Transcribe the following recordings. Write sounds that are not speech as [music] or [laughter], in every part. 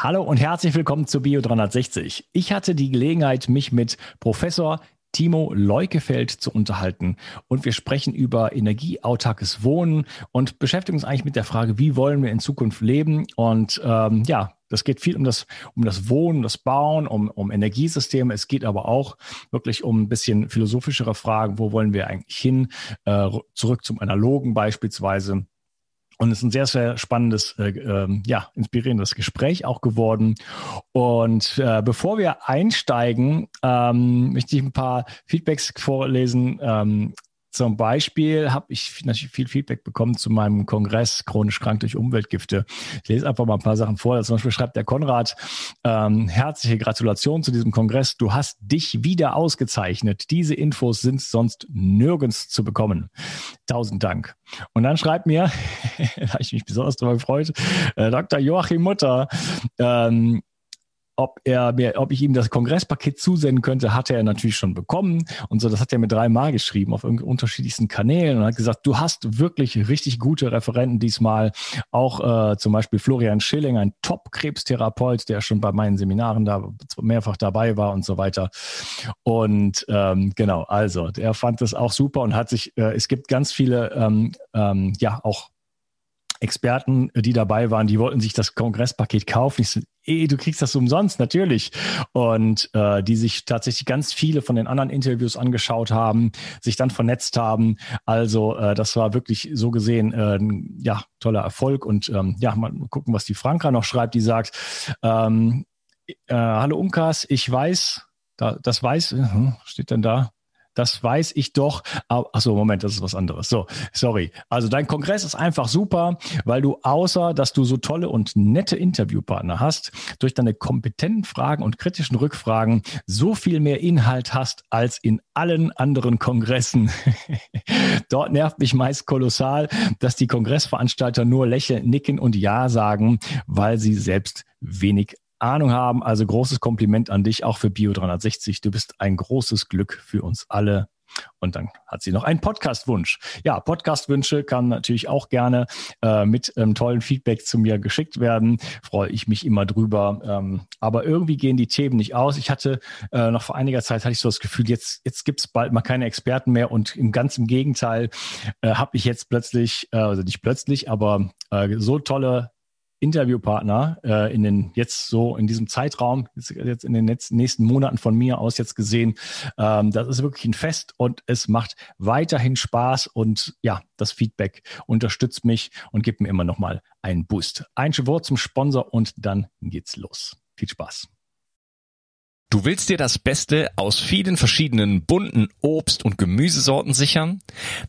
Hallo und herzlich willkommen zu Bio 360. Ich hatte die Gelegenheit, mich mit Professor Timo Leukefeld zu unterhalten. Und wir sprechen über energieautarkes Wohnen und beschäftigen uns eigentlich mit der Frage, wie wollen wir in Zukunft leben? Und ähm, ja, das geht viel um das, um das Wohnen, das Bauen, um, um Energiesysteme. Es geht aber auch wirklich um ein bisschen philosophischere Fragen. Wo wollen wir eigentlich hin? Äh, zurück zum Analogen beispielsweise. Und es ist ein sehr, sehr spannendes, äh, äh, ja, inspirierendes Gespräch auch geworden. Und äh, bevor wir einsteigen, ähm, möchte ich ein paar Feedbacks vorlesen. Ähm, zum Beispiel habe ich natürlich viel Feedback bekommen zu meinem Kongress Chronisch krank durch Umweltgifte. Ich lese einfach mal ein paar Sachen vor. Zum Beispiel schreibt der Konrad, ähm, herzliche Gratulation zu diesem Kongress. Du hast dich wieder ausgezeichnet. Diese Infos sind sonst nirgends zu bekommen. Tausend Dank. Und dann schreibt mir, [laughs] da habe ich mich besonders darüber gefreut, äh, Dr. Joachim Mutter, ähm, ob er mir, ob ich ihm das Kongresspaket zusenden könnte, hatte er natürlich schon bekommen. Und so, das hat er mir dreimal geschrieben auf unterschiedlichsten Kanälen und hat gesagt, du hast wirklich richtig gute Referenten diesmal. Auch äh, zum Beispiel Florian Schilling, ein Top-Krebstherapeut, der schon bei meinen Seminaren da mehrfach dabei war und so weiter. Und ähm, genau, also der fand das auch super und hat sich, äh, es gibt ganz viele, ähm, ähm, ja, auch Experten, die dabei waren, die wollten sich das Kongresspaket kaufen. Ich so, ey, du kriegst das umsonst, natürlich. Und äh, die sich tatsächlich ganz viele von den anderen Interviews angeschaut haben, sich dann vernetzt haben. Also äh, das war wirklich so gesehen äh, ja toller Erfolg. Und ähm, ja, mal gucken, was die Franka noch schreibt. Die sagt, ähm, äh, hallo Unkas, ich weiß, da, das weiß, hm, steht denn da? Das weiß ich doch. Achso, Moment, das ist was anderes. So, sorry. Also dein Kongress ist einfach super, weil du außer, dass du so tolle und nette Interviewpartner hast, durch deine kompetenten Fragen und kritischen Rückfragen so viel mehr Inhalt hast als in allen anderen Kongressen. [laughs] Dort nervt mich meist kolossal, dass die Kongressveranstalter nur lächeln, nicken und Ja sagen, weil sie selbst wenig Ahnung haben. Also großes Kompliment an dich, auch für Bio 360. Du bist ein großes Glück für uns alle. Und dann hat sie noch einen Podcast-Wunsch. Ja, Podcast-Wünsche kann natürlich auch gerne äh, mit ähm, tollen Feedback zu mir geschickt werden. Freue ich mich immer drüber. Ähm, aber irgendwie gehen die Themen nicht aus. Ich hatte äh, noch vor einiger Zeit hatte ich so das Gefühl, jetzt, jetzt gibt es bald mal keine Experten mehr und im ganzen Gegenteil äh, habe ich jetzt plötzlich, äh, also nicht plötzlich, aber äh, so tolle Interviewpartner äh, in den jetzt so in diesem Zeitraum, jetzt, jetzt in den nächsten Monaten von mir aus jetzt gesehen. Ähm, das ist wirklich ein Fest und es macht weiterhin Spaß und ja, das Feedback unterstützt mich und gibt mir immer noch mal einen Boost. Ein Wort zum Sponsor und dann geht's los. Viel Spaß. Du willst dir das Beste aus vielen verschiedenen bunten Obst- und Gemüsesorten sichern?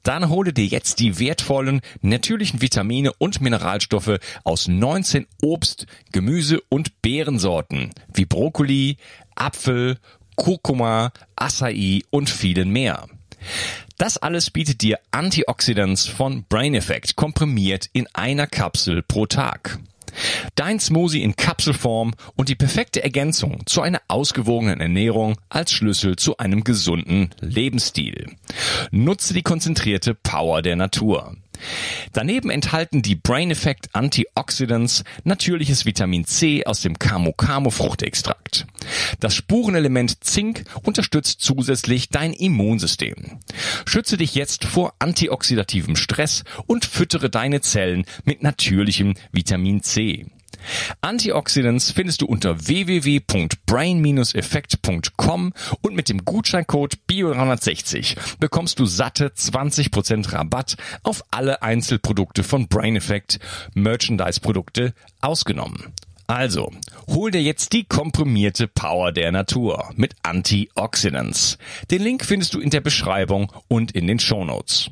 Dann hole dir jetzt die wertvollen natürlichen Vitamine und Mineralstoffe aus 19 Obst-, Gemüse- und Beerensorten wie Brokkoli, Apfel, Kurkuma, Acai und vielen mehr. Das alles bietet dir Antioxidants von Brain Effect komprimiert in einer Kapsel pro Tag. Dein Smoothie in Kapselform und die perfekte Ergänzung zu einer ausgewogenen Ernährung als Schlüssel zu einem gesunden Lebensstil. Nutze die konzentrierte Power der Natur. Daneben enthalten die Brain Effect Antioxidants natürliches Vitamin C aus dem Camu Camu Fruchtextrakt. Das Spurenelement Zink unterstützt zusätzlich dein Immunsystem. Schütze dich jetzt vor antioxidativem Stress und füttere deine Zellen mit natürlichem Vitamin C. Antioxidants findest du unter www.brain-effekt.com und mit dem Gutscheincode BIO360 bekommst du satte 20% Rabatt auf alle Einzelprodukte von Brain Effect, Merchandise-Produkte ausgenommen. Also, hol dir jetzt die komprimierte Power der Natur mit Antioxidants. Den Link findest du in der Beschreibung und in den Shownotes.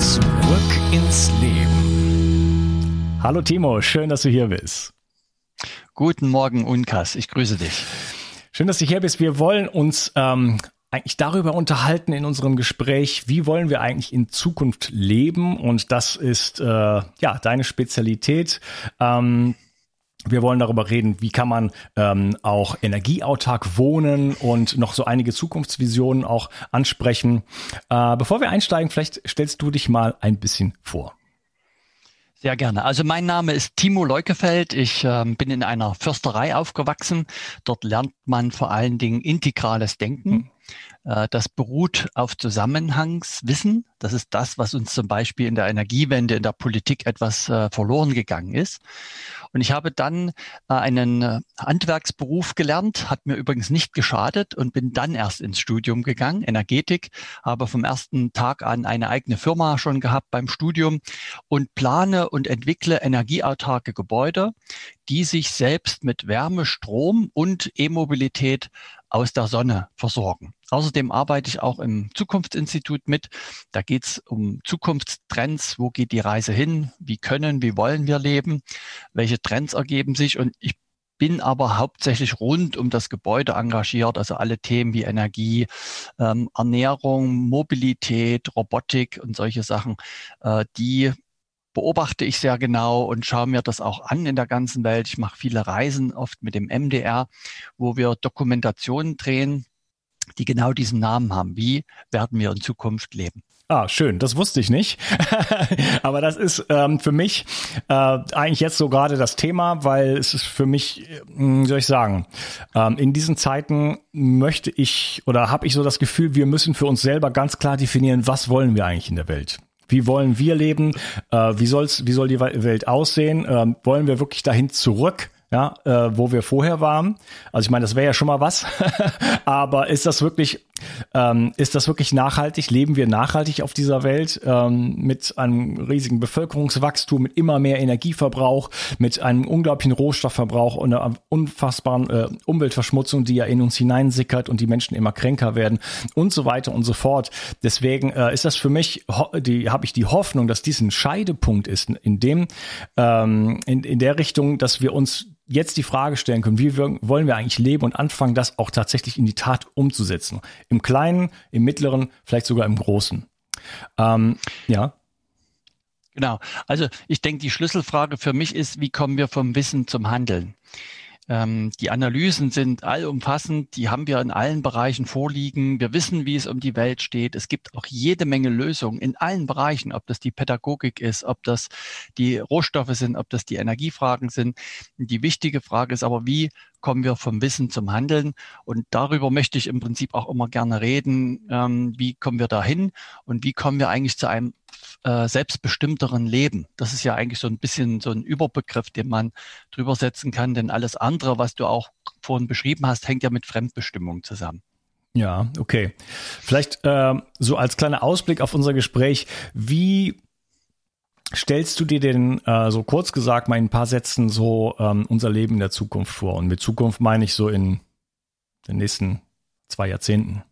Zurück ins Leben. Hallo Timo, schön, dass du hier bist. Guten Morgen, Unkas. Ich grüße dich. Schön, dass du hier bist. Wir wollen uns ähm, eigentlich darüber unterhalten in unserem Gespräch, wie wollen wir eigentlich in Zukunft leben? Und das ist äh, ja deine Spezialität. Ähm, wir wollen darüber reden, wie kann man ähm, auch energieautark wohnen und noch so einige Zukunftsvisionen auch ansprechen. Äh, bevor wir einsteigen, vielleicht stellst du dich mal ein bisschen vor. Sehr gerne. Also mein Name ist Timo Leukefeld. Ich äh, bin in einer Försterei aufgewachsen. Dort lernt man vor allen Dingen integrales Denken. Hm. Äh, das beruht auf Zusammenhangswissen. Das ist das, was uns zum Beispiel in der Energiewende, in der Politik etwas äh, verloren gegangen ist. Und ich habe dann äh, einen Handwerksberuf gelernt, hat mir übrigens nicht geschadet und bin dann erst ins Studium gegangen, Energetik, habe vom ersten Tag an eine eigene Firma schon gehabt beim Studium und plane und entwickle energieautarke Gebäude, die sich selbst mit Wärme, Strom und E-Mobilität aus der Sonne versorgen. Außerdem arbeite ich auch im Zukunftsinstitut mit. Da geht es um Zukunftstrends. Wo geht die Reise hin? Wie können, wie wollen wir leben? Welche Trends ergeben sich? Und ich bin aber hauptsächlich rund um das Gebäude engagiert, also alle Themen wie Energie, ähm, Ernährung, Mobilität, Robotik und solche Sachen, äh, die beobachte ich sehr genau und schaue mir das auch an in der ganzen Welt. Ich mache viele Reisen, oft mit dem MDR, wo wir Dokumentationen drehen, die genau diesen Namen haben. Wie werden wir in Zukunft leben? Ah, schön. Das wusste ich nicht. [laughs] Aber das ist ähm, für mich äh, eigentlich jetzt so gerade das Thema, weil es ist für mich, äh, soll ich sagen, ähm, in diesen Zeiten möchte ich oder habe ich so das Gefühl, wir müssen für uns selber ganz klar definieren, was wollen wir eigentlich in der Welt. Wie wollen wir leben? Äh, wie, soll's, wie soll die Welt aussehen? Ähm, wollen wir wirklich dahin zurück? ja, äh, wo wir vorher waren. Also ich meine, das wäre ja schon mal was. [laughs] Aber ist das wirklich, ähm, ist das wirklich nachhaltig? Leben wir nachhaltig auf dieser Welt ähm, mit einem riesigen Bevölkerungswachstum, mit immer mehr Energieverbrauch, mit einem unglaublichen Rohstoffverbrauch und einer unfassbaren äh, Umweltverschmutzung, die ja in uns hineinsickert und die Menschen immer kränker werden und so weiter und so fort. Deswegen äh, ist das für mich, die habe ich die Hoffnung, dass dies ein Scheidepunkt ist, in dem, ähm, in, in der Richtung, dass wir uns jetzt die Frage stellen können, wie wollen wir eigentlich leben und anfangen, das auch tatsächlich in die Tat umzusetzen. Im Kleinen, im Mittleren, vielleicht sogar im Großen. Ähm, ja. Genau. Also ich denke, die Schlüsselfrage für mich ist, wie kommen wir vom Wissen zum Handeln? Ähm, die Analysen sind allumfassend, die haben wir in allen Bereichen vorliegen. Wir wissen, wie es um die Welt steht. Es gibt auch jede Menge Lösungen in allen Bereichen, ob das die Pädagogik ist, ob das die Rohstoffe sind, ob das die Energiefragen sind. Die wichtige Frage ist aber, wie kommen wir vom Wissen zum Handeln? Und darüber möchte ich im Prinzip auch immer gerne reden. Ähm, wie kommen wir dahin und wie kommen wir eigentlich zu einem äh, selbstbestimmteren Leben. Das ist ja eigentlich so ein bisschen so ein Überbegriff, den man drüber setzen kann, denn alles andere, was du auch vorhin beschrieben hast, hängt ja mit Fremdbestimmung zusammen. Ja, okay. Vielleicht äh, so als kleiner Ausblick auf unser Gespräch, wie stellst du dir denn äh, so kurz gesagt mal in ein paar Sätzen so ähm, unser Leben in der Zukunft vor? Und mit Zukunft meine ich so in den nächsten zwei Jahrzehnten.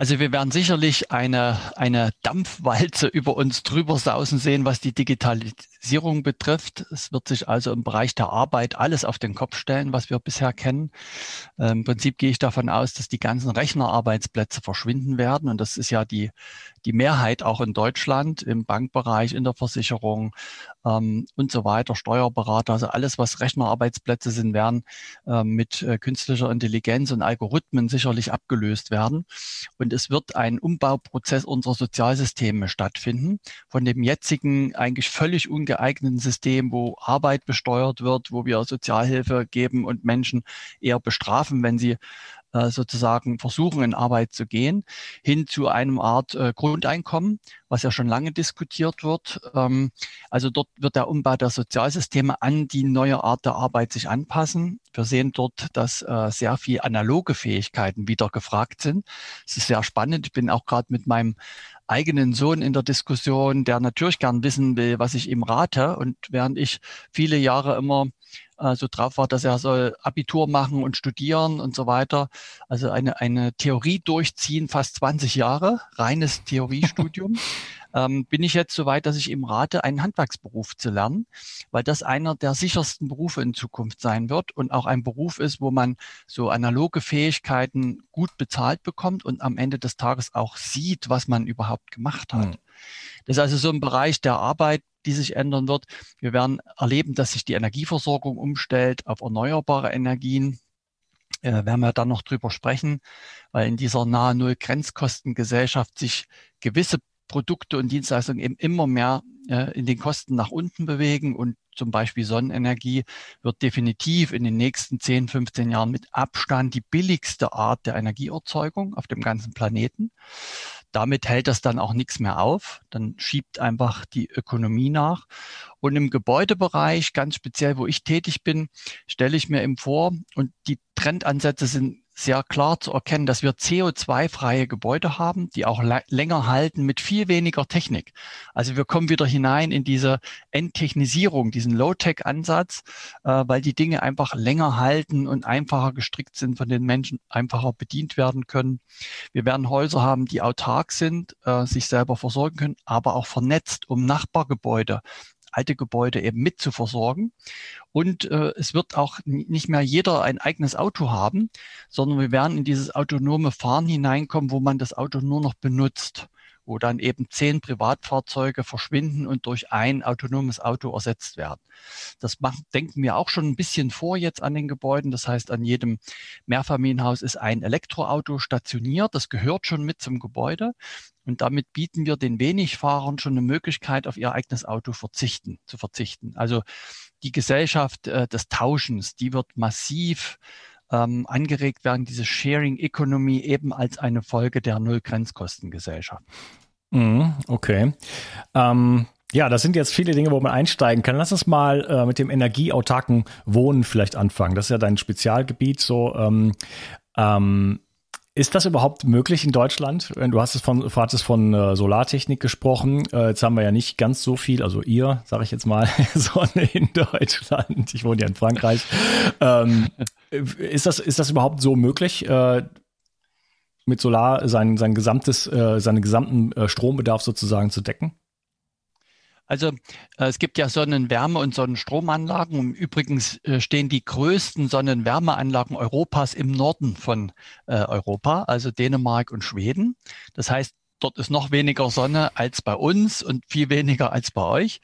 Also wir werden sicherlich eine, eine Dampfwalze [laughs] über uns drüber sausen sehen, was die Digitalisierung betrifft. Es wird sich also im Bereich der Arbeit alles auf den Kopf stellen, was wir bisher kennen. Ähm, Im Prinzip gehe ich davon aus, dass die ganzen Rechnerarbeitsplätze verschwinden werden. Und das ist ja die, die Mehrheit auch in Deutschland im Bankbereich, in der Versicherung ähm, und so weiter, Steuerberater, also alles, was Rechnerarbeitsplätze sind, werden ähm, mit äh, künstlicher Intelligenz und Algorithmen sicherlich abgelöst werden. Und es wird ein Umbauprozess unserer Sozialsysteme stattfinden, von dem jetzigen eigentlich völlig ungeeigneten System, wo Arbeit besteuert wird, wo wir Sozialhilfe geben und Menschen eher bestrafen, wenn sie äh, sozusagen versuchen, in Arbeit zu gehen, hin zu einem Art äh, Grundeinkommen, was ja schon lange diskutiert wird. Ähm, also dort wird der Umbau der Sozialsysteme an die neue Art der Arbeit sich anpassen. Wir sehen dort, dass äh, sehr viel analoge Fähigkeiten wieder gefragt sind. Es ist sehr spannend. Ich bin auch gerade mit meinem eigenen Sohn in der Diskussion, der natürlich gern wissen will, was ich ihm rate. Und während ich viele Jahre immer äh, so drauf war, dass er soll Abitur machen und studieren und so weiter. Also eine, eine Theorie durchziehen, fast 20 Jahre, reines Theoriestudium. [laughs] ähm, bin ich jetzt so weit, dass ich ihm rate, einen Handwerksberuf zu lernen, weil das einer der sichersten Berufe in Zukunft sein wird und auch ein Beruf ist, wo man so analoge Fähigkeiten gut bezahlt bekommt und am Ende des Tages auch sieht, was man überhaupt gemacht hat. Mhm. Das ist also so ein Bereich der Arbeit, die sich ändern wird. Wir werden erleben, dass sich die Energieversorgung umstellt auf erneuerbare Energien. Äh, werden wir dann noch drüber sprechen, weil in dieser nahe Null Grenzkostengesellschaft sich gewisse Produkte und Dienstleistungen eben immer mehr äh, in den Kosten nach unten bewegen und zum Beispiel Sonnenenergie wird definitiv in den nächsten 10, 15 Jahren mit Abstand die billigste Art der Energieerzeugung auf dem ganzen Planeten. Damit hält das dann auch nichts mehr auf. Dann schiebt einfach die Ökonomie nach. Und im Gebäudebereich, ganz speziell, wo ich tätig bin, stelle ich mir eben vor, und die Trendansätze sind sehr klar zu erkennen, dass wir CO2-freie Gebäude haben, die auch länger halten mit viel weniger Technik. Also wir kommen wieder hinein in diese Enttechnisierung, diesen Low-Tech-Ansatz, äh, weil die Dinge einfach länger halten und einfacher gestrickt sind, von den Menschen einfacher bedient werden können. Wir werden Häuser haben, die autark sind, äh, sich selber versorgen können, aber auch vernetzt um Nachbargebäude alte Gebäude eben mit zu versorgen. Und äh, es wird auch nicht mehr jeder ein eigenes Auto haben, sondern wir werden in dieses autonome Fahren hineinkommen, wo man das Auto nur noch benutzt wo dann eben zehn Privatfahrzeuge verschwinden und durch ein autonomes Auto ersetzt werden. Das machen, denken wir auch schon ein bisschen vor jetzt an den Gebäuden. Das heißt, an jedem Mehrfamilienhaus ist ein Elektroauto stationiert. Das gehört schon mit zum Gebäude. Und damit bieten wir den Wenigfahrern schon eine Möglichkeit, auf ihr eigenes Auto verzichten, zu verzichten. Also die Gesellschaft äh, des Tauschens, die wird massiv ähm, angeregt werden, diese Sharing Economy eben als eine Folge der Null-Grenzkostengesellschaft. Mhm, okay. Ähm, ja, das sind jetzt viele Dinge, wo man einsteigen kann. Lass uns mal äh, mit dem energieautarken Wohnen vielleicht anfangen. Das ist ja dein Spezialgebiet. So, ähm, ähm, ist das überhaupt möglich in Deutschland? Du hast es von, du hattest von äh, Solartechnik gesprochen. Äh, jetzt haben wir ja nicht ganz so viel, also ihr, sage ich jetzt mal, [laughs] Sonne in Deutschland. Ich wohne ja in Frankreich. Ähm, ist, das, ist das überhaupt so möglich, äh, mit Solar sein, sein gesamtes, äh, seinen gesamten äh, Strombedarf sozusagen zu decken? Also äh, es gibt ja Sonnenwärme- und Sonnenstromanlagen. Übrigens äh, stehen die größten Sonnenwärmeanlagen Europas im Norden von äh, Europa, also Dänemark und Schweden. Das heißt, Dort ist noch weniger Sonne als bei uns und viel weniger als bei euch.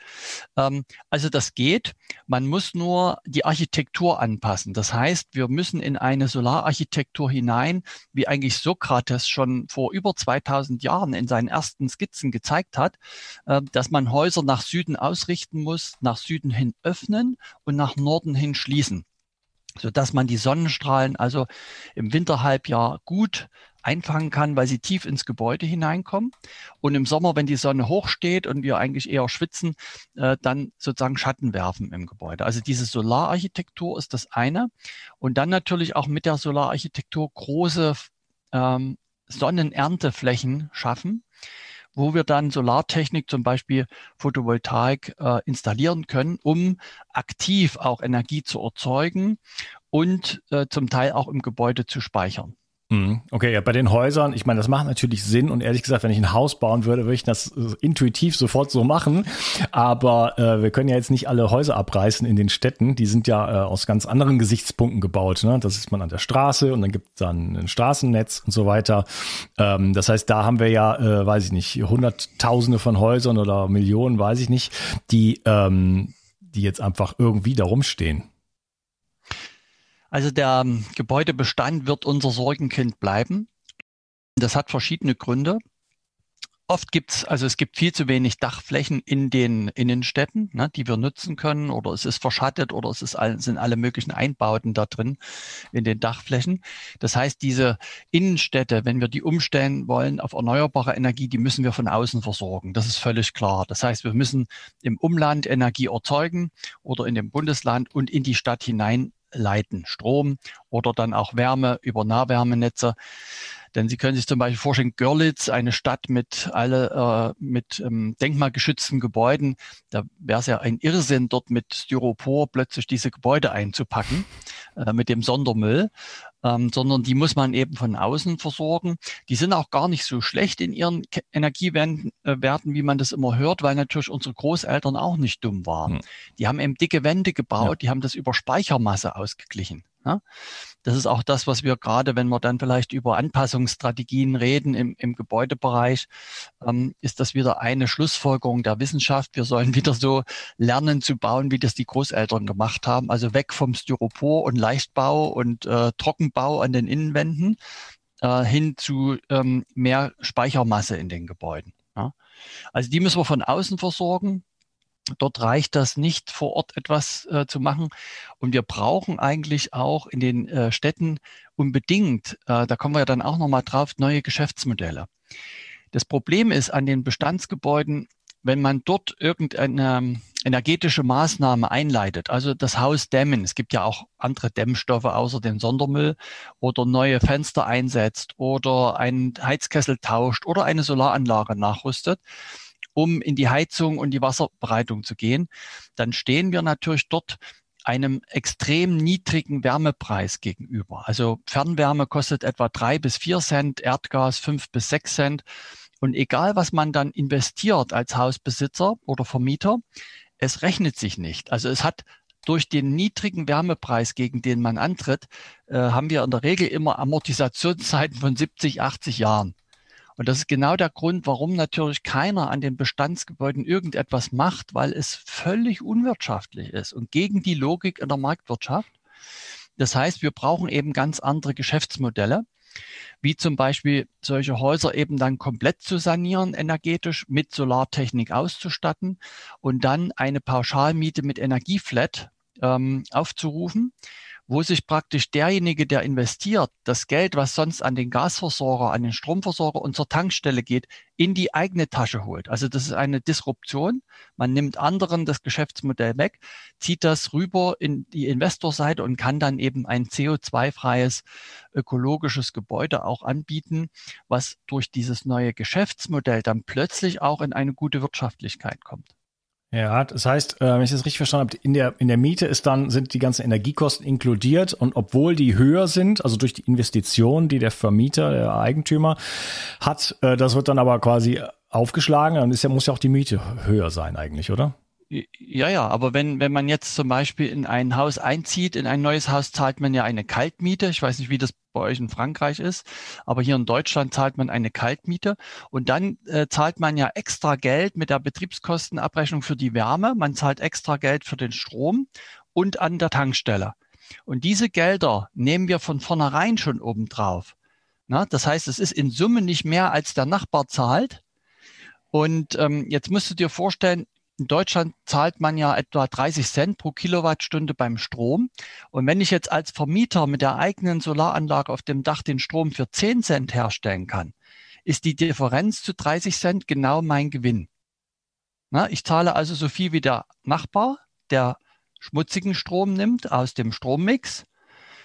Ähm, also das geht. Man muss nur die Architektur anpassen. Das heißt, wir müssen in eine Solararchitektur hinein, wie eigentlich Sokrates schon vor über 2000 Jahren in seinen ersten Skizzen gezeigt hat, äh, dass man Häuser nach Süden ausrichten muss, nach Süden hin öffnen und nach Norden hin schließen so dass man die Sonnenstrahlen also im Winterhalbjahr gut einfangen kann, weil sie tief ins Gebäude hineinkommen. Und im Sommer, wenn die Sonne hoch steht und wir eigentlich eher schwitzen, äh, dann sozusagen Schatten werfen im Gebäude. Also diese Solararchitektur ist das eine. Und dann natürlich auch mit der Solararchitektur große ähm, Sonnenernteflächen schaffen wo wir dann Solartechnik, zum Beispiel Photovoltaik, äh, installieren können, um aktiv auch Energie zu erzeugen und äh, zum Teil auch im Gebäude zu speichern. Mhm. Okay, ja, bei den Häusern, ich meine, das macht natürlich Sinn und ehrlich gesagt, wenn ich ein Haus bauen würde, würde ich das äh, intuitiv sofort so machen. Aber äh, wir können ja jetzt nicht alle Häuser abreißen in den Städten. Die sind ja äh, aus ganz anderen Gesichtspunkten gebaut. Ne? Das ist man an der Straße und dann gibt es dann ein Straßennetz und so weiter. Ähm, das heißt, da haben wir ja, äh, weiß ich nicht, Hunderttausende von Häusern oder Millionen, weiß ich nicht, die, ähm, die jetzt einfach irgendwie da rumstehen. Also der ähm, Gebäudebestand wird unser Sorgenkind bleiben. Das hat verschiedene Gründe. Oft gibt es, also es gibt viel zu wenig Dachflächen in den Innenstädten, ne, die wir nutzen können, oder es ist verschattet oder es ist, sind alle möglichen Einbauten da drin in den Dachflächen. Das heißt, diese Innenstädte, wenn wir die umstellen wollen auf erneuerbare Energie, die müssen wir von außen versorgen. Das ist völlig klar. Das heißt, wir müssen im Umland Energie erzeugen oder in dem Bundesland und in die Stadt hinein leiten Strom oder dann auch Wärme über Nahwärmenetze. Denn Sie können sich zum Beispiel vorstellen, Görlitz, eine Stadt mit alle äh, mit ähm, denkmalgeschützten Gebäuden, da wäre es ja ein Irrsinn, dort mit Styropor plötzlich diese Gebäude einzupacken äh, mit dem Sondermüll ähm, sondern die muss man eben von außen versorgen. Die sind auch gar nicht so schlecht in ihren Energiewerten, äh, wie man das immer hört, weil natürlich unsere Großeltern auch nicht dumm waren. Hm. Die haben eben dicke Wände gebaut, ja. die haben das über Speichermasse ausgeglichen. Ja? Das ist auch das, was wir gerade, wenn wir dann vielleicht über Anpassungsstrategien reden im, im Gebäudebereich, ähm, ist das wieder eine Schlussfolgerung der Wissenschaft. Wir sollen wieder so lernen zu bauen, wie das die Großeltern gemacht haben. Also weg vom Styropor und Leichtbau und äh, Trockenbau an den Innenwänden äh, hin zu ähm, mehr Speichermasse in den Gebäuden. Ja? Also die müssen wir von außen versorgen. Dort reicht das nicht, vor Ort etwas äh, zu machen. Und wir brauchen eigentlich auch in den äh, Städten unbedingt, äh, da kommen wir ja dann auch nochmal drauf, neue Geschäftsmodelle. Das Problem ist an den Bestandsgebäuden, wenn man dort irgendeine ähm, energetische Maßnahme einleitet, also das Haus dämmen, es gibt ja auch andere Dämmstoffe außer dem Sondermüll, oder neue Fenster einsetzt oder einen Heizkessel tauscht oder eine Solaranlage nachrüstet, um in die Heizung und die Wasserbereitung zu gehen, dann stehen wir natürlich dort einem extrem niedrigen Wärmepreis gegenüber. Also Fernwärme kostet etwa drei bis vier Cent, Erdgas fünf bis sechs Cent. Und egal, was man dann investiert als Hausbesitzer oder Vermieter, es rechnet sich nicht. Also es hat durch den niedrigen Wärmepreis, gegen den man antritt, äh, haben wir in der Regel immer Amortisationszeiten von 70, 80 Jahren. Und das ist genau der Grund, warum natürlich keiner an den Bestandsgebäuden irgendetwas macht, weil es völlig unwirtschaftlich ist und gegen die Logik in der Marktwirtschaft. Das heißt, wir brauchen eben ganz andere Geschäftsmodelle, wie zum Beispiel solche Häuser eben dann komplett zu sanieren, energetisch mit Solartechnik auszustatten und dann eine Pauschalmiete mit Energieflat ähm, aufzurufen wo sich praktisch derjenige, der investiert, das Geld, was sonst an den Gasversorger, an den Stromversorger und zur Tankstelle geht, in die eigene Tasche holt. Also das ist eine Disruption. Man nimmt anderen das Geschäftsmodell weg, zieht das rüber in die Investorseite und kann dann eben ein CO2-freies ökologisches Gebäude auch anbieten, was durch dieses neue Geschäftsmodell dann plötzlich auch in eine gute Wirtschaftlichkeit kommt. Ja, das heißt, äh, wenn ich das richtig verstanden habe, in der, in der Miete ist dann, sind die ganzen Energiekosten inkludiert und obwohl die höher sind, also durch die Investition, die der Vermieter, der Eigentümer hat, äh, das wird dann aber quasi aufgeschlagen, dann ist ja, muss ja auch die Miete höher sein eigentlich, oder? Ja, ja, aber wenn, wenn man jetzt zum Beispiel in ein Haus einzieht, in ein neues Haus zahlt man ja eine Kaltmiete. Ich weiß nicht, wie das bei euch in Frankreich ist, aber hier in Deutschland zahlt man eine Kaltmiete und dann äh, zahlt man ja extra Geld mit der Betriebskostenabrechnung für die Wärme. Man zahlt extra Geld für den Strom und an der Tankstelle. Und diese Gelder nehmen wir von vornherein schon obendrauf. Na, das heißt, es ist in Summe nicht mehr, als der Nachbar zahlt. Und ähm, jetzt musst du dir vorstellen, in Deutschland zahlt man ja etwa 30 Cent pro Kilowattstunde beim Strom. Und wenn ich jetzt als Vermieter mit der eigenen Solaranlage auf dem Dach den Strom für 10 Cent herstellen kann, ist die Differenz zu 30 Cent genau mein Gewinn. Na, ich zahle also so viel wie der Nachbar, der schmutzigen Strom nimmt aus dem Strommix.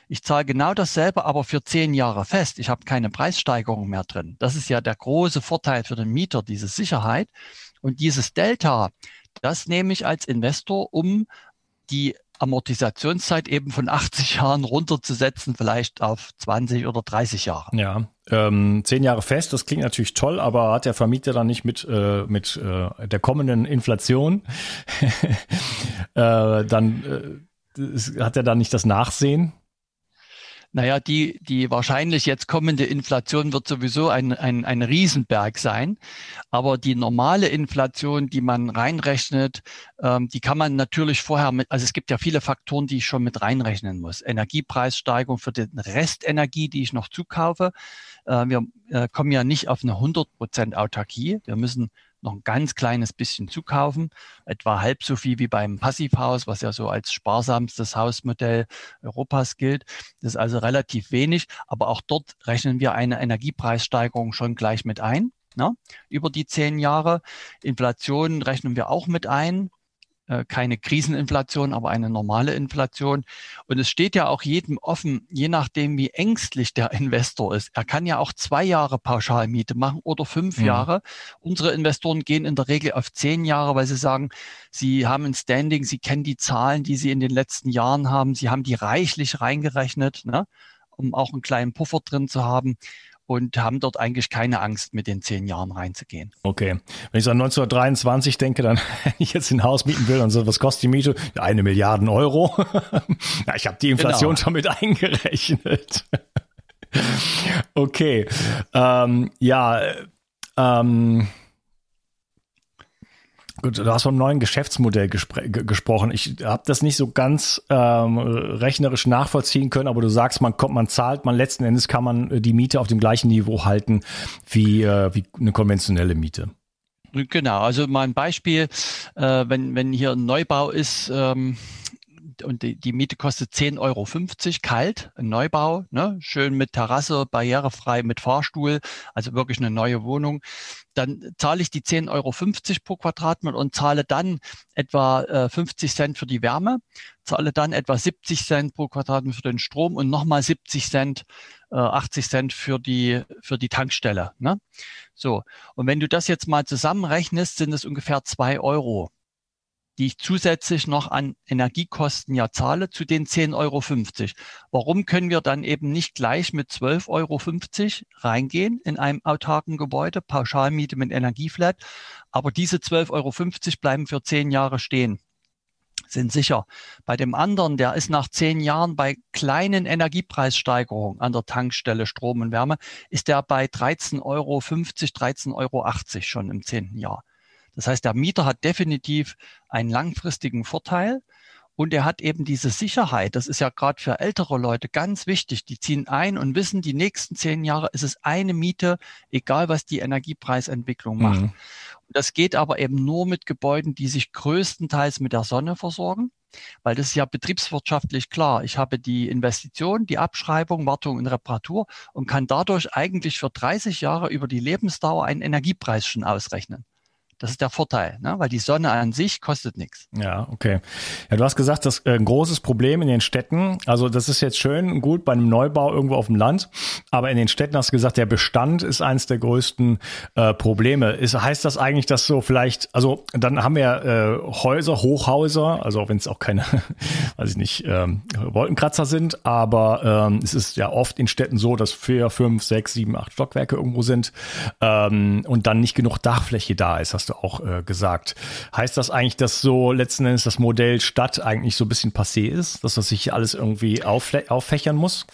Ich zahle genau dasselbe, aber für zehn Jahre fest. Ich habe keine Preissteigerung mehr drin. Das ist ja der große Vorteil für den Mieter, diese Sicherheit. Und dieses Delta, das nehme ich als Investor, um die Amortisationszeit eben von 80 [laughs] Jahren runterzusetzen, vielleicht auf 20 oder 30 Jahre. Ja, ähm, zehn Jahre fest, das klingt natürlich toll, aber hat der Vermieter dann nicht mit, äh, mit äh, der kommenden Inflation, [laughs] äh, dann äh, hat er dann nicht das Nachsehen? Naja, die, die wahrscheinlich jetzt kommende Inflation wird sowieso ein, ein, ein Riesenberg sein. Aber die normale Inflation, die man reinrechnet, ähm, die kann man natürlich vorher mit, also es gibt ja viele Faktoren, die ich schon mit reinrechnen muss. Energiepreissteigerung für den Restenergie, die ich noch zukaufe. Äh, wir äh, kommen ja nicht auf eine 100 Prozent Autarkie. Wir müssen noch ein ganz kleines bisschen zukaufen, etwa halb so viel wie beim Passivhaus, was ja so als sparsamstes Hausmodell Europas gilt. Das ist also relativ wenig, aber auch dort rechnen wir eine Energiepreissteigerung schon gleich mit ein. Ne? Über die zehn Jahre. Inflation rechnen wir auch mit ein. Äh, keine Kriseninflation, aber eine normale Inflation. Und es steht ja auch jedem offen, je nachdem, wie ängstlich der Investor ist. Er kann ja auch zwei Jahre Pauschalmiete machen oder fünf mhm. Jahre. Unsere Investoren gehen in der Regel auf zehn Jahre, weil sie sagen, sie haben ein Standing, sie kennen die Zahlen, die sie in den letzten Jahren haben, sie haben die reichlich reingerechnet, ne, um auch einen kleinen Puffer drin zu haben und haben dort eigentlich keine Angst, mit den zehn Jahren reinzugehen. Okay. Wenn ich so an 1923 denke, dann, [laughs] wenn ich jetzt ein Haus mieten will und so, was kostet die Miete? Eine Milliarde Euro. [laughs] ja, ich habe die Inflation genau. schon mit [laughs] eingerechnet. okay. Ähm, ja, ähm, Du hast vom neuen Geschäftsmodell gesprochen. Ich habe das nicht so ganz ähm, rechnerisch nachvollziehen können, aber du sagst, man kommt, man zahlt, man letzten Endes kann man äh, die Miete auf dem gleichen Niveau halten wie, äh, wie eine konventionelle Miete. Genau, also mal ein Beispiel, äh, wenn, wenn hier ein Neubau ist, ähm, und die, die Miete kostet 10,50 Euro kalt, ein Neubau, ne? schön mit Terrasse, barrierefrei mit Fahrstuhl, also wirklich eine neue Wohnung. Dann zahle ich die 10,50 Euro pro Quadratmeter und zahle dann etwa äh, 50 Cent für die Wärme, zahle dann etwa 70 Cent pro Quadratmeter für den Strom und nochmal 70 Cent, äh, 80 Cent für die, für die Tankstelle. Ne? So, und wenn du das jetzt mal zusammenrechnest, sind es ungefähr zwei Euro die ich zusätzlich noch an Energiekosten ja zahle, zu den 10,50 Euro. Warum können wir dann eben nicht gleich mit 12,50 Euro reingehen in einem autarken Gebäude, Pauschalmiete mit Energieflat, aber diese 12,50 Euro bleiben für zehn Jahre stehen? sind sicher. Bei dem anderen, der ist nach zehn Jahren bei kleinen Energiepreissteigerungen an der Tankstelle Strom und Wärme, ist der bei 13,50 Euro, 13,80 Euro schon im zehnten Jahr. Das heißt, der Mieter hat definitiv einen langfristigen Vorteil und er hat eben diese Sicherheit. Das ist ja gerade für ältere Leute ganz wichtig. Die ziehen ein und wissen, die nächsten zehn Jahre ist es eine Miete, egal was die Energiepreisentwicklung mhm. macht. Mhm. Das geht aber eben nur mit Gebäuden, die sich größtenteils mit der Sonne versorgen, weil das ist ja betriebswirtschaftlich klar. Ich habe die Investition, die Abschreibung, Wartung und Reparatur und kann dadurch eigentlich für 30 Jahre über die Lebensdauer einen Energiepreis schon ausrechnen. Das ist der Vorteil, ne? weil die Sonne an sich kostet nichts. Ja, okay. Ja, du hast gesagt, das äh, ein großes Problem in den Städten. Also das ist jetzt schön und gut bei einem Neubau irgendwo auf dem Land, aber in den Städten hast du gesagt, der Bestand ist eines der größten äh, Probleme. Ist, heißt das eigentlich, dass so vielleicht, also dann haben wir äh, Häuser, Hochhäuser, also wenn es auch keine, [laughs] weiß ich nicht, ähm, Wolkenkratzer sind, aber ähm, es ist ja oft in Städten so, dass vier, fünf, sechs, sieben, acht Stockwerke irgendwo sind ähm, und dann nicht genug Dachfläche da ist. Hast du auch äh, gesagt. Heißt das eigentlich, dass so letzten Endes das Modell Stadt eigentlich so ein bisschen passé ist, dass das sich alles irgendwie auffächern muss?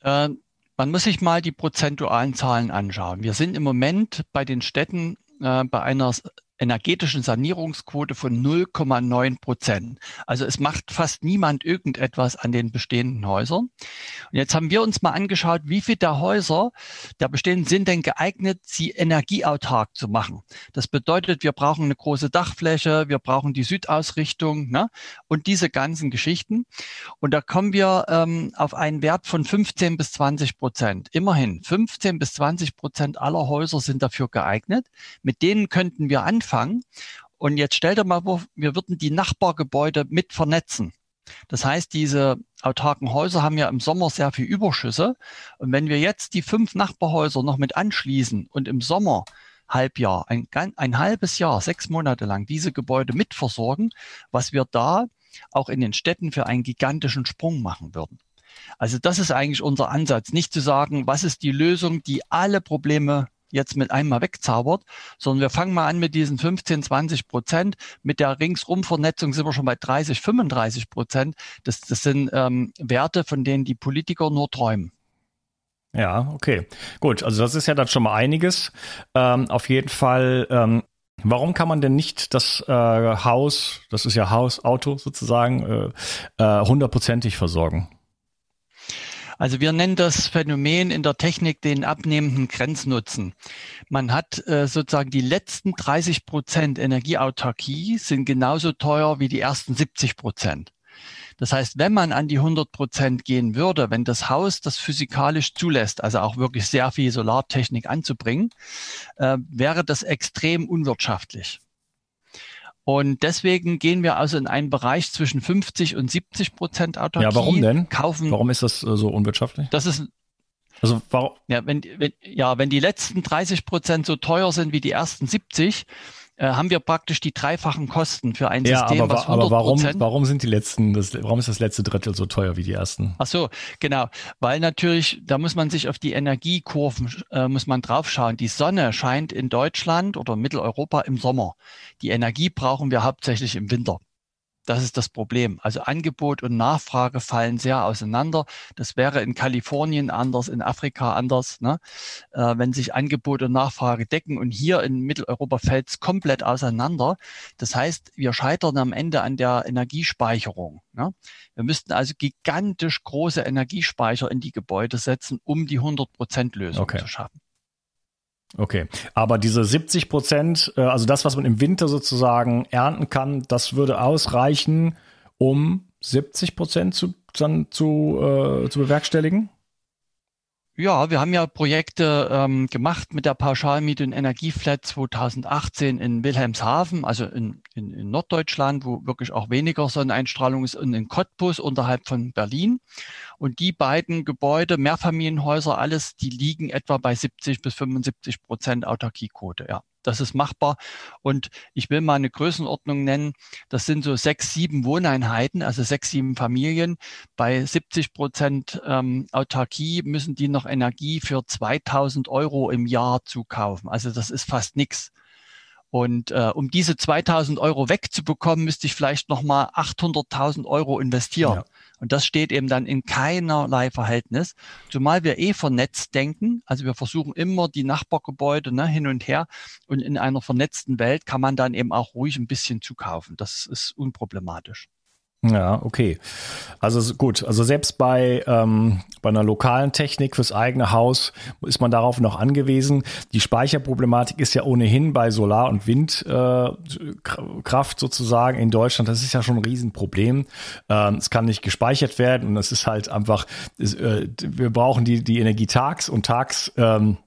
Äh, man muss sich mal die prozentualen Zahlen anschauen. Wir sind im Moment bei den Städten äh, bei einer energetischen Sanierungsquote von 0,9 Prozent. Also es macht fast niemand irgendetwas an den bestehenden Häusern. Und jetzt haben wir uns mal angeschaut, wie viele der Häuser der bestehenden sind denn geeignet, sie energieautark zu machen. Das bedeutet, wir brauchen eine große Dachfläche, wir brauchen die Südausrichtung ne? und diese ganzen Geschichten. Und da kommen wir ähm, auf einen Wert von 15 bis 20 Prozent. Immerhin 15 bis 20 Prozent aller Häuser sind dafür geeignet. Mit denen könnten wir anfangen anfangen. Und jetzt stell dir mal vor, wir würden die Nachbargebäude mit vernetzen. Das heißt, diese autarken Häuser haben ja im Sommer sehr viel Überschüsse. Und wenn wir jetzt die fünf Nachbarhäuser noch mit anschließen und im Sommer Halbjahr, ein, ein halbes Jahr, sechs Monate lang diese Gebäude mitversorgen, was wir da auch in den Städten für einen gigantischen Sprung machen würden. Also das ist eigentlich unser Ansatz, nicht zu sagen, was ist die Lösung, die alle Probleme jetzt mit einmal wegzaubert, sondern wir fangen mal an mit diesen 15, 20 Prozent. Mit der Ringsumvernetzung sind wir schon bei 30, 35 Prozent. Das, das sind ähm, Werte, von denen die Politiker nur träumen. Ja, okay. Gut, also das ist ja dann schon mal einiges. Ähm, auf jeden Fall, ähm, warum kann man denn nicht das äh, Haus, das ist ja Haus, Auto sozusagen, äh, äh, hundertprozentig versorgen? Also wir nennen das Phänomen in der Technik den abnehmenden Grenznutzen. Man hat äh, sozusagen die letzten 30 Prozent Energieautarkie sind genauso teuer wie die ersten 70 Prozent. Das heißt, wenn man an die 100 Prozent gehen würde, wenn das Haus das physikalisch zulässt, also auch wirklich sehr viel Solartechnik anzubringen, äh, wäre das extrem unwirtschaftlich. Und deswegen gehen wir also in einen Bereich zwischen 50 und 70 Prozent Autarkie. Ja, warum denn? Kaufen, warum ist das äh, so unwirtschaftlich? Das ist also warum? Ja, wenn, wenn, ja, wenn die letzten 30 Prozent so teuer sind wie die ersten 70, äh, haben wir praktisch die dreifachen Kosten für ein ja, System, aber, was 100 aber warum, warum sind die letzten, das, warum ist das letzte Drittel so teuer wie die ersten? Ach so, genau, weil natürlich, da muss man sich auf die Energiekurven, äh, muss man draufschauen. Die Sonne scheint in Deutschland oder Mitteleuropa im Sommer. Die Energie brauchen wir hauptsächlich im Winter. Das ist das Problem. Also Angebot und Nachfrage fallen sehr auseinander. Das wäre in Kalifornien anders, in Afrika anders, ne? äh, wenn sich Angebot und Nachfrage decken. Und hier in Mitteleuropa fällt es komplett auseinander. Das heißt, wir scheitern am Ende an der Energiespeicherung. Ne? Wir müssten also gigantisch große Energiespeicher in die Gebäude setzen, um die 100-Prozent-Lösung okay. zu schaffen. Okay, aber diese 70 Prozent, äh, also das, was man im Winter sozusagen ernten kann, das würde ausreichen, um 70 Prozent zu, dann zu, äh, zu bewerkstelligen? Ja, wir haben ja Projekte ähm, gemacht mit der Pauschalmiete und Energieflat 2018 in Wilhelmshaven, also in, in, in, Norddeutschland, wo wirklich auch weniger Sonneneinstrahlung ist, und in Cottbus unterhalb von Berlin. Und die beiden Gebäude, Mehrfamilienhäuser, alles, die liegen etwa bei 70 bis 75 Prozent Autarkiequote, ja. Das ist machbar. Und ich will mal eine Größenordnung nennen. Das sind so sechs, sieben Wohneinheiten, also sechs, sieben Familien. Bei 70 Prozent ähm, Autarkie müssen die noch Energie für 2000 Euro im Jahr zukaufen. Also das ist fast nichts. Und äh, um diese 2000 Euro wegzubekommen, müsste ich vielleicht nochmal 800.000 Euro investieren. Ja. Und das steht eben dann in keinerlei Verhältnis, zumal wir eh vernetzt denken. Also wir versuchen immer die Nachbargebäude ne, hin und her. Und in einer vernetzten Welt kann man dann eben auch ruhig ein bisschen zukaufen. Das ist unproblematisch. Ja, okay. Also gut, also selbst bei, ähm, bei einer lokalen Technik fürs eigene Haus ist man darauf noch angewiesen. Die Speicherproblematik ist ja ohnehin bei Solar- und Windkraft äh, sozusagen in Deutschland, das ist ja schon ein Riesenproblem. Ähm, es kann nicht gespeichert werden und es ist halt einfach, es, äh, wir brauchen die, die Energie tags und tags ähm,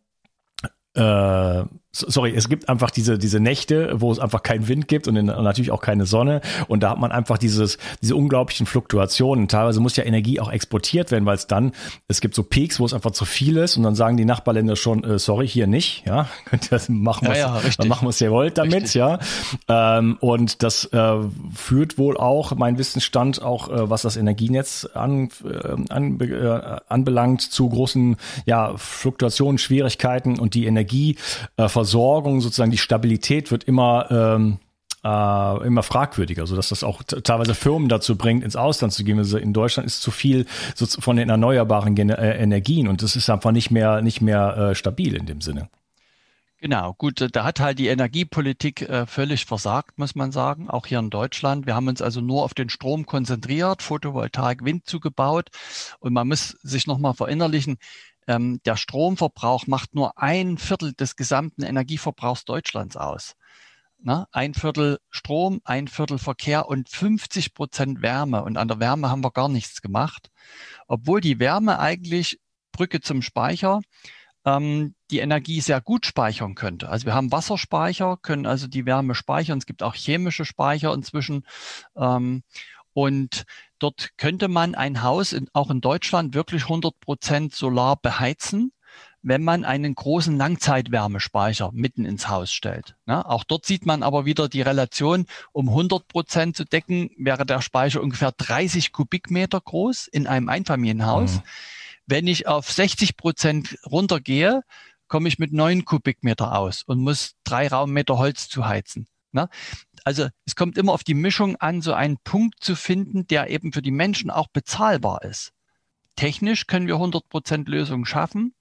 äh, sorry, es gibt einfach diese, diese Nächte, wo es einfach keinen Wind gibt und, natürlich auch keine Sonne. Und da hat man einfach dieses, diese unglaublichen Fluktuationen. Teilweise muss ja Energie auch exportiert werden, weil es dann, es gibt so Peaks, wo es einfach zu viel ist und dann sagen die Nachbarländer schon, äh, sorry, hier nicht, ja, [laughs] könnt ihr das machen, was, ja, ja, machen, was ihr wollt damit, richtig. ja. Ähm, und das äh, führt wohl auch, mein Wissensstand, auch äh, was das Energienetz an, äh, an, äh, anbelangt, zu großen ja, Fluktuationen, Schwierigkeiten und die Energieversorgung äh, Versorgung, sozusagen die Stabilität wird immer ähm, äh, immer fragwürdiger, so dass das auch teilweise Firmen dazu bringt, ins Ausland zu gehen. Also in Deutschland ist zu viel so von den erneuerbaren Gen äh, Energien und das ist einfach nicht mehr nicht mehr äh, stabil in dem Sinne. Genau, gut, da hat halt die Energiepolitik äh, völlig versagt, muss man sagen, auch hier in Deutschland. Wir haben uns also nur auf den Strom konzentriert, Photovoltaik, Wind zugebaut und man muss sich nochmal verinnerlichen, ähm, der Stromverbrauch macht nur ein Viertel des gesamten Energieverbrauchs Deutschlands aus. Na, ein Viertel Strom, ein Viertel Verkehr und 50 Prozent Wärme. Und an der Wärme haben wir gar nichts gemacht, obwohl die Wärme eigentlich Brücke zum Speicher ähm, die Energie sehr gut speichern könnte. Also wir haben Wasserspeicher, können also die Wärme speichern. Es gibt auch chemische Speicher inzwischen. Ähm, und dort könnte man ein Haus in, auch in Deutschland wirklich 100 Prozent Solar beheizen, wenn man einen großen Langzeitwärmespeicher mitten ins Haus stellt. Ja, auch dort sieht man aber wieder die Relation, um 100 Prozent zu decken, wäre der Speicher ungefähr 30 Kubikmeter groß in einem Einfamilienhaus. Mhm. Wenn ich auf 60 Prozent runtergehe, komme ich mit 9 Kubikmeter aus und muss drei Raummeter Holz zuheizen. Ne? Also es kommt immer auf die Mischung an, so einen Punkt zu finden, der eben für die Menschen auch bezahlbar ist. Technisch können wir 100% Lösungen schaffen,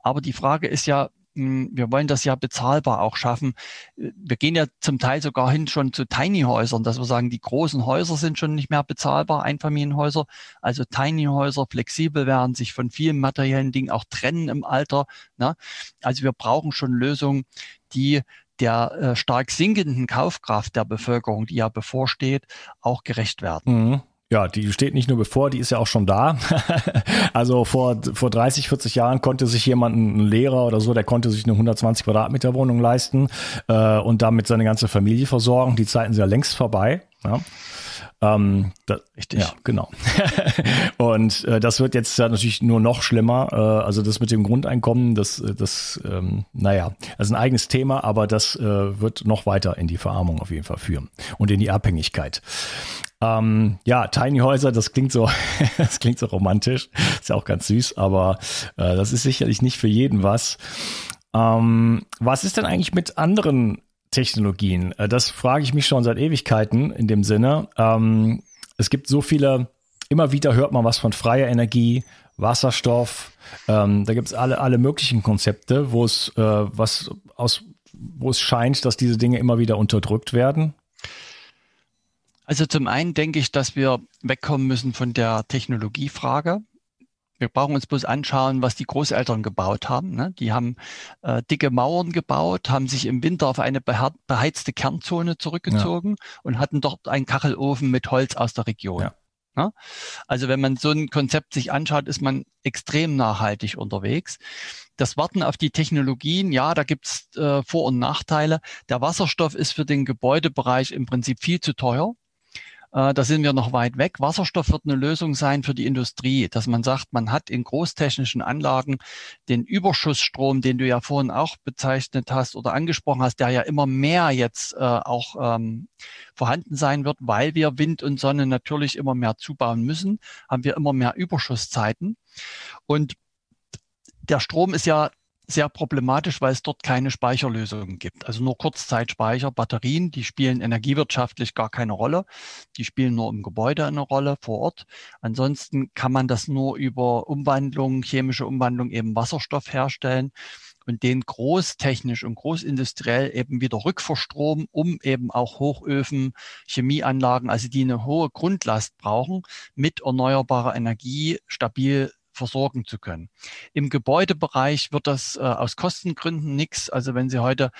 aber die Frage ist ja, hm, wir wollen das ja bezahlbar auch schaffen. Wir gehen ja zum Teil sogar hin schon zu Tiny Häusern, dass wir sagen, die großen Häuser sind schon nicht mehr bezahlbar, Einfamilienhäuser. Also Tiny Häuser flexibel werden, sich von vielen materiellen Dingen auch trennen im Alter. Ne? Also wir brauchen schon Lösungen, die der äh, stark sinkenden Kaufkraft der Bevölkerung, die ja bevorsteht, auch gerecht werden. Mhm. ja, die steht nicht nur bevor, die ist ja auch schon da. [laughs] also vor, vor 30, 40 Jahren konnte sich jemand, ein Lehrer oder so, der konnte sich eine 120 Quadratmeter Wohnung leisten äh, und damit seine ganze Familie versorgen. Die Zeiten sind ja längst vorbei. Ja. Ähm, das, Richtig. Ja, genau. [laughs] und äh, das wird jetzt ja natürlich nur noch schlimmer. Äh, also das mit dem Grundeinkommen, das, das, ähm, naja, ist ein eigenes Thema, aber das äh, wird noch weiter in die Verarmung auf jeden Fall führen und in die Abhängigkeit. Ähm, ja, Tiny Häuser, das klingt so, [laughs] das klingt so romantisch, ist ja auch ganz süß, aber äh, das ist sicherlich nicht für jeden was. Ähm, was ist denn eigentlich mit anderen Technologien? Äh, das frage ich mich schon seit Ewigkeiten in dem Sinne. Ähm, es gibt so viele, immer wieder hört man was von freier Energie, Wasserstoff. Ähm, da gibt es alle, alle möglichen Konzepte, wo es äh, was aus, wo es scheint, dass diese Dinge immer wieder unterdrückt werden. Also zum einen denke ich, dass wir wegkommen müssen von der Technologiefrage. Wir brauchen uns bloß anschauen, was die Großeltern gebaut haben. Ne? Die haben äh, dicke Mauern gebaut, haben sich im Winter auf eine beheizte Kernzone zurückgezogen ja. und hatten dort einen Kachelofen mit Holz aus der Region. Ja. Ne? Also wenn man so ein Konzept sich anschaut, ist man extrem nachhaltig unterwegs. Das Warten auf die Technologien, ja, da gibt's äh, Vor- und Nachteile. Der Wasserstoff ist für den Gebäudebereich im Prinzip viel zu teuer. Äh, da sind wir noch weit weg. Wasserstoff wird eine Lösung sein für die Industrie, dass man sagt, man hat in großtechnischen Anlagen den Überschussstrom, den du ja vorhin auch bezeichnet hast oder angesprochen hast, der ja immer mehr jetzt äh, auch ähm, vorhanden sein wird, weil wir Wind und Sonne natürlich immer mehr zubauen müssen, haben wir immer mehr Überschusszeiten. Und der Strom ist ja sehr problematisch, weil es dort keine Speicherlösungen gibt. Also nur Kurzzeitspeicher, Batterien, die spielen energiewirtschaftlich gar keine Rolle. Die spielen nur im Gebäude eine Rolle vor Ort. Ansonsten kann man das nur über Umwandlung, chemische Umwandlung eben Wasserstoff herstellen und den großtechnisch und großindustriell eben wieder rückverstromen, um eben auch Hochöfen, Chemieanlagen, also die eine hohe Grundlast brauchen, mit erneuerbarer Energie stabil versorgen zu können. Im Gebäudebereich wird das äh, aus Kostengründen nichts. Also wenn Sie heute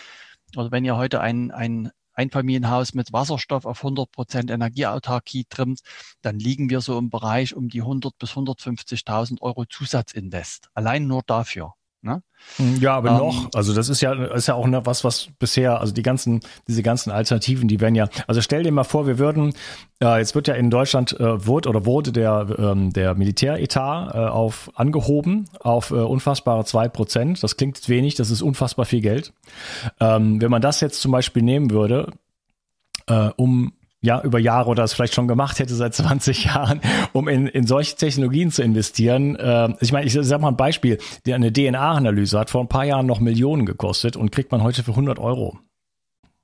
oder wenn ihr heute ein, ein Einfamilienhaus mit Wasserstoff auf 100 Prozent Energieautarkie trimmt, dann liegen wir so im Bereich um die 100 bis 150.000 Euro Zusatzinvest. Allein nur dafür. Ne? Ja, aber ähm, noch, also das ist ja, ist ja auch was, was bisher, also die ganzen, diese ganzen Alternativen, die werden ja, also stell dir mal vor, wir würden, äh, jetzt wird ja in Deutschland äh, wurde oder wurde der ähm, der Militäretat äh, auf angehoben auf äh, unfassbare zwei Prozent. Das klingt wenig, das ist unfassbar viel Geld. Ähm, wenn man das jetzt zum Beispiel nehmen würde, äh, um ja, über Jahre oder es vielleicht schon gemacht hätte seit [laughs] 20 Jahren, um in, in solche Technologien zu investieren. Äh, ich meine, ich sage mal ein Beispiel, die eine DNA-Analyse hat vor ein paar Jahren noch Millionen gekostet und kriegt man heute für 100 Euro.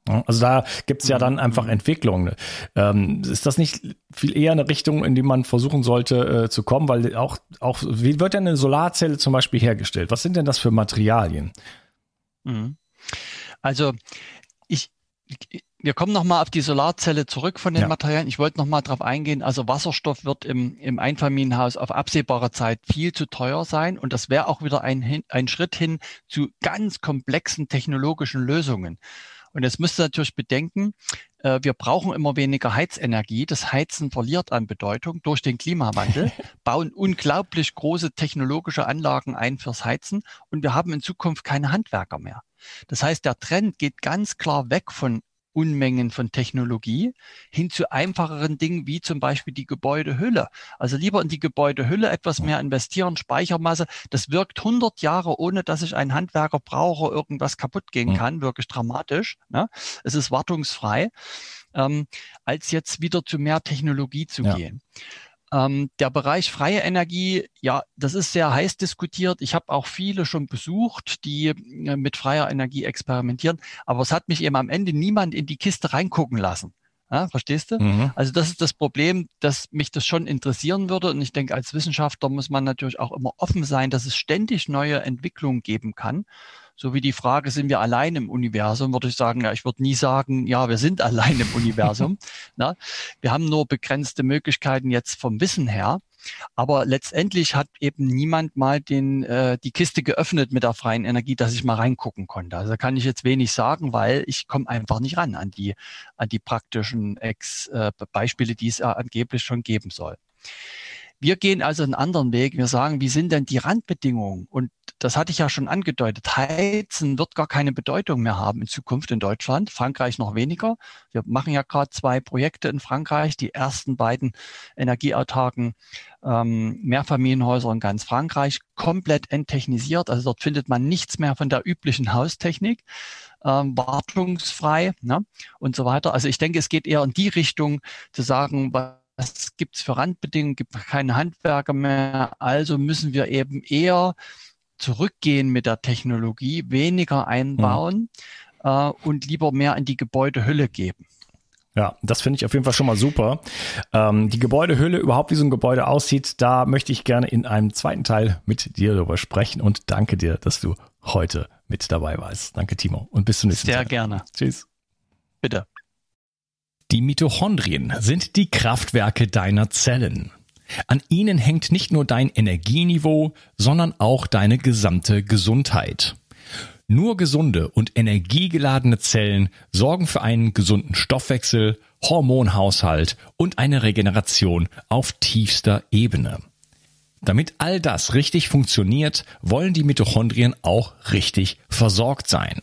Also da gibt's ja dann einfach mhm. Entwicklungen. Ähm, ist das nicht viel eher eine Richtung, in die man versuchen sollte äh, zu kommen? Weil auch, auch, wie wird denn eine Solarzelle zum Beispiel hergestellt? Was sind denn das für Materialien? Mhm. Also ich, wir kommen nochmal auf die Solarzelle zurück von den ja. Materialien. Ich wollte nochmal darauf eingehen. Also Wasserstoff wird im, im Einfamilienhaus auf absehbare Zeit viel zu teuer sein. Und das wäre auch wieder ein, ein Schritt hin zu ganz komplexen technologischen Lösungen. Und jetzt müsst ihr natürlich bedenken, äh, wir brauchen immer weniger Heizenergie. Das Heizen verliert an Bedeutung durch den Klimawandel, [laughs] bauen unglaublich große technologische Anlagen ein fürs Heizen und wir haben in Zukunft keine Handwerker mehr. Das heißt, der Trend geht ganz klar weg von Unmengen von Technologie hin zu einfacheren Dingen wie zum Beispiel die Gebäudehülle. Also lieber in die Gebäudehülle etwas mehr investieren, Speichermasse. Das wirkt 100 Jahre, ohne dass ich einen Handwerker brauche, irgendwas kaputt gehen kann. Wirklich dramatisch. Ne? Es ist wartungsfrei, ähm, als jetzt wieder zu mehr Technologie zu ja. gehen. Ähm, der Bereich freie Energie, ja, das ist sehr heiß diskutiert. Ich habe auch viele schon besucht, die äh, mit freier Energie experimentieren, aber es hat mich eben am Ende niemand in die Kiste reingucken lassen. Ja, verstehst du? Mhm. Also das ist das Problem, dass mich das schon interessieren würde. Und ich denke, als Wissenschaftler muss man natürlich auch immer offen sein, dass es ständig neue Entwicklungen geben kann. So wie die Frage, sind wir allein im Universum, würde ich sagen, ja, ich würde nie sagen, ja, wir sind allein im Universum. [laughs] Na, wir haben nur begrenzte Möglichkeiten jetzt vom Wissen her. Aber letztendlich hat eben niemand mal den, äh, die Kiste geöffnet mit der freien Energie, dass ich mal reingucken konnte. Also da kann ich jetzt wenig sagen, weil ich komme einfach nicht ran an die, an die praktischen Ex, äh, Beispiele, die es äh, angeblich schon geben soll. Wir gehen also einen anderen Weg. Wir sagen, wie sind denn die Randbedingungen? Und das hatte ich ja schon angedeutet. Heizen wird gar keine Bedeutung mehr haben in Zukunft in Deutschland. Frankreich noch weniger. Wir machen ja gerade zwei Projekte in Frankreich. Die ersten beiden energieautarken ähm, Mehrfamilienhäuser in ganz Frankreich komplett enttechnisiert. Also dort findet man nichts mehr von der üblichen Haustechnik. Ähm, wartungsfrei ne? und so weiter. Also ich denke, es geht eher in die Richtung zu sagen, was gibt's für Randbedingungen, gibt keine Handwerker mehr. Also müssen wir eben eher zurückgehen mit der Technologie, weniger einbauen mhm. äh, und lieber mehr in die Gebäudehülle geben. Ja, das finde ich auf jeden Fall schon mal super. Ähm, die Gebäudehülle, überhaupt wie so ein Gebäude aussieht, da möchte ich gerne in einem zweiten Teil mit dir darüber sprechen und danke dir, dass du heute mit dabei warst. Danke, Timo. Und bis zum nächsten Mal. Sehr Tag. gerne. Tschüss. Bitte. Die Mitochondrien sind die Kraftwerke deiner Zellen. An ihnen hängt nicht nur dein Energieniveau, sondern auch deine gesamte Gesundheit. Nur gesunde und energiegeladene Zellen sorgen für einen gesunden Stoffwechsel, Hormonhaushalt und eine Regeneration auf tiefster Ebene. Damit all das richtig funktioniert, wollen die Mitochondrien auch richtig versorgt sein.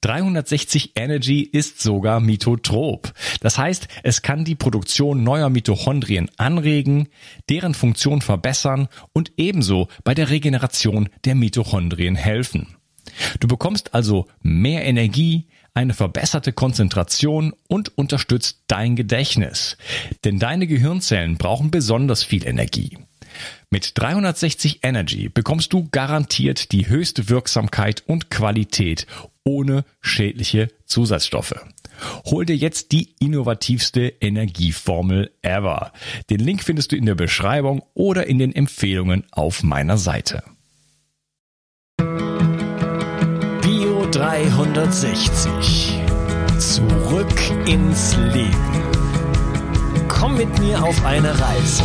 360 Energy ist sogar mitotrop. Das heißt, es kann die Produktion neuer Mitochondrien anregen, deren Funktion verbessern und ebenso bei der Regeneration der Mitochondrien helfen. Du bekommst also mehr Energie, eine verbesserte Konzentration und unterstützt dein Gedächtnis. Denn deine Gehirnzellen brauchen besonders viel Energie. Mit 360 Energy bekommst du garantiert die höchste Wirksamkeit und Qualität ohne schädliche Zusatzstoffe. Hol dir jetzt die innovativste Energieformel ever. Den Link findest du in der Beschreibung oder in den Empfehlungen auf meiner Seite. Bio 360. Zurück ins Leben. Komm mit mir auf eine Reise.